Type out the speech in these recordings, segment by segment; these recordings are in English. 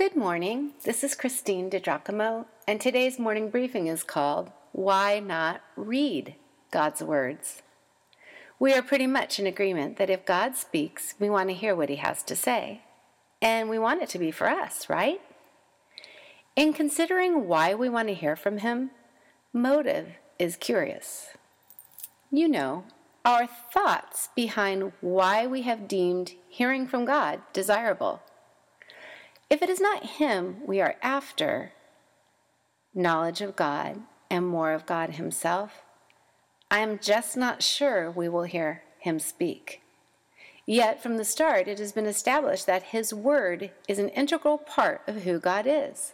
Good morning. This is Christine DiGiacomo, and today's morning briefing is called Why Not Read God's Words? We are pretty much in agreement that if God speaks, we want to hear what he has to say. And we want it to be for us, right? In considering why we want to hear from him, motive is curious. You know, our thoughts behind why we have deemed hearing from God desirable. If it is not Him we are after, knowledge of God and more of God Himself, I am just not sure we will hear Him speak. Yet from the start, it has been established that His Word is an integral part of who God is,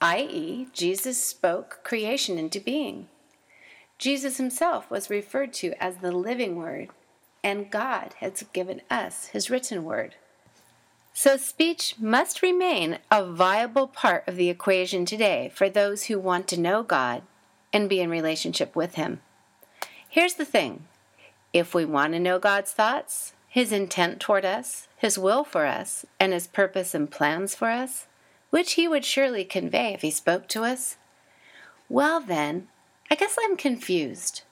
i.e., Jesus spoke creation into being. Jesus Himself was referred to as the living Word, and God has given us His written Word. So, speech must remain a viable part of the equation today for those who want to know God and be in relationship with Him. Here's the thing if we want to know God's thoughts, His intent toward us, His will for us, and His purpose and plans for us, which He would surely convey if He spoke to us, well, then, I guess I'm confused.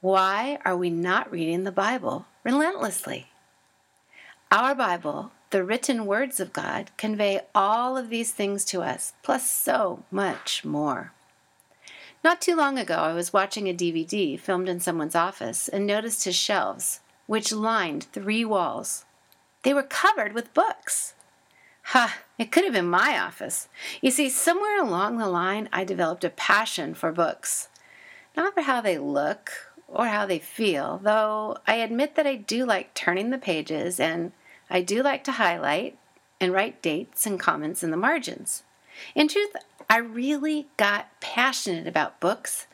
Why are we not reading the Bible relentlessly? Our Bible the written words of God convey all of these things to us, plus so much more. Not too long ago, I was watching a DVD filmed in someone's office and noticed his shelves, which lined three walls. They were covered with books. Ha, it could have been my office. You see, somewhere along the line, I developed a passion for books. Not for how they look or how they feel, though I admit that I do like turning the pages and I do like to highlight and write dates and comments in the margins. In truth, I really got passionate about books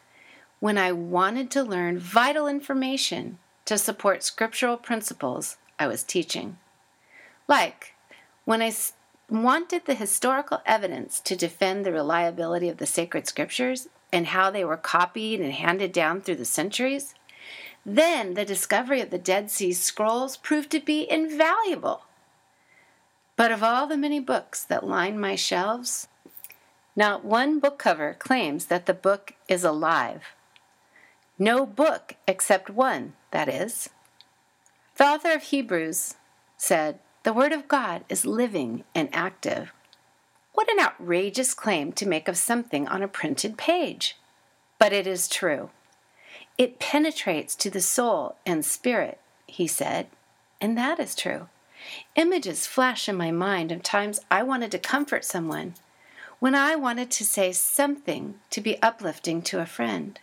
when I wanted to learn vital information to support scriptural principles I was teaching. Like when I wanted the historical evidence to defend the reliability of the sacred scriptures and how they were copied and handed down through the centuries, then the discovery of the Dead Sea Scrolls proved to be invaluable. But of all the many books that line my shelves, not one book cover claims that the book is alive. No book except one, that is. The author of Hebrews said, The Word of God is living and active. What an outrageous claim to make of something on a printed page! But it is true. It penetrates to the soul and spirit, he said, and that is true. Images flash in my mind of times I wanted to comfort someone, when I wanted to say something to be uplifting to a friend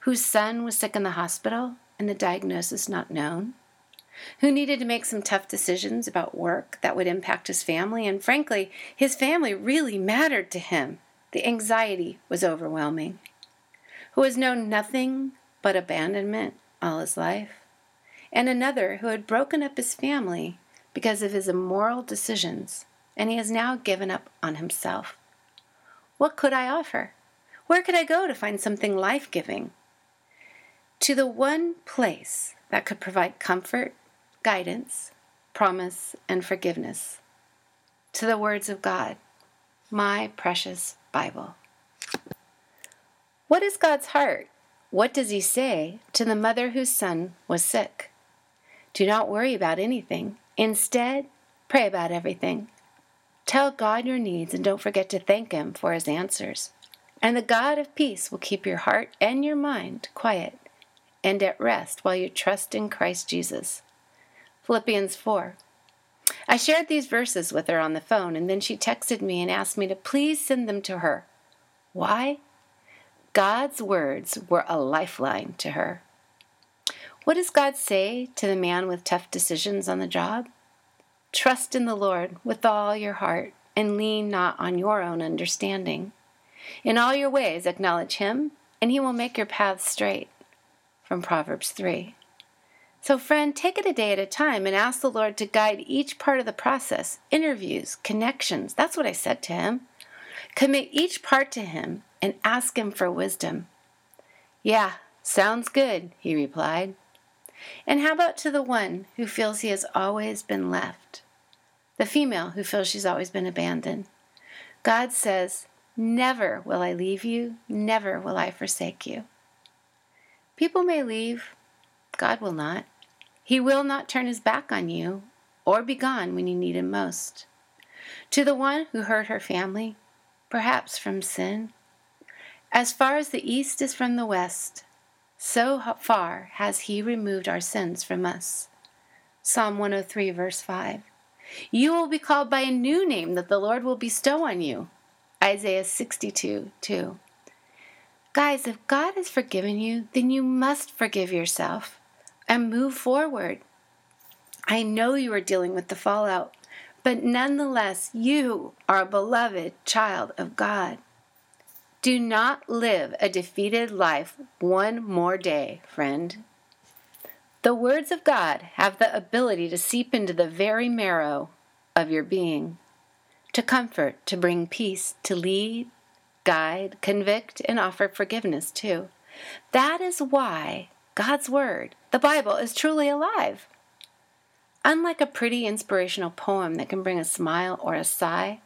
whose son was sick in the hospital and the diagnosis not known, who needed to make some tough decisions about work that would impact his family, and frankly, his family really mattered to him. The anxiety was overwhelming, who has known nothing but abandonment all his life, and another who had broken up his family because of his immoral decisions, and he has now given up on himself. What could I offer? Where could I go to find something life giving? To the one place that could provide comfort, guidance, promise, and forgiveness. To the words of God, my precious Bible. What is God's heart what does he say to the mother whose son was sick? Do not worry about anything. Instead, pray about everything. Tell God your needs and don't forget to thank Him for His answers. And the God of peace will keep your heart and your mind quiet and at rest while you trust in Christ Jesus. Philippians 4. I shared these verses with her on the phone, and then she texted me and asked me to please send them to her. Why? God's words were a lifeline to her. What does God say to the man with tough decisions on the job? Trust in the Lord with all your heart and lean not on your own understanding. In all your ways acknowledge Him, and He will make your paths straight. From Proverbs 3. So, friend, take it a day at a time and ask the Lord to guide each part of the process interviews, connections. That's what I said to him. Commit each part to Him and ask Him for wisdom. Yeah, sounds good, he replied. And how about to the one who feels he has always been left? the female who feels she's always been abandoned. God says, Never will I leave you, never will I forsake you. People may leave, God will not. He will not turn his back on you or be gone when you need him most. To the one who hurt her family, perhaps from sin, as far as the east is from the west, so far has he removed our sins from us. Psalm 103, verse 5. You will be called by a new name that the Lord will bestow on you. Isaiah 62, 2. Guys, if God has forgiven you, then you must forgive yourself and move forward. I know you are dealing with the fallout, but nonetheless, you are a beloved child of God. Do not live a defeated life one more day, friend. The words of God have the ability to seep into the very marrow of your being, to comfort, to bring peace, to lead, guide, convict, and offer forgiveness too. That is why God's Word, the Bible, is truly alive. Unlike a pretty inspirational poem that can bring a smile or a sigh,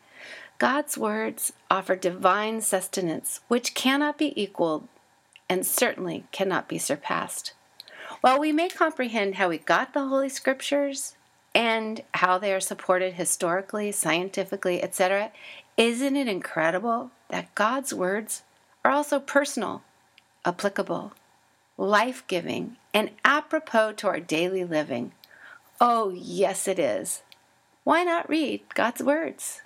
God's words offer divine sustenance which cannot be equaled and certainly cannot be surpassed. While we may comprehend how we got the Holy Scriptures and how they are supported historically, scientifically, etc., isn't it incredible that God's words are also personal, applicable, life giving, and apropos to our daily living? Oh, yes, it is. Why not read God's words?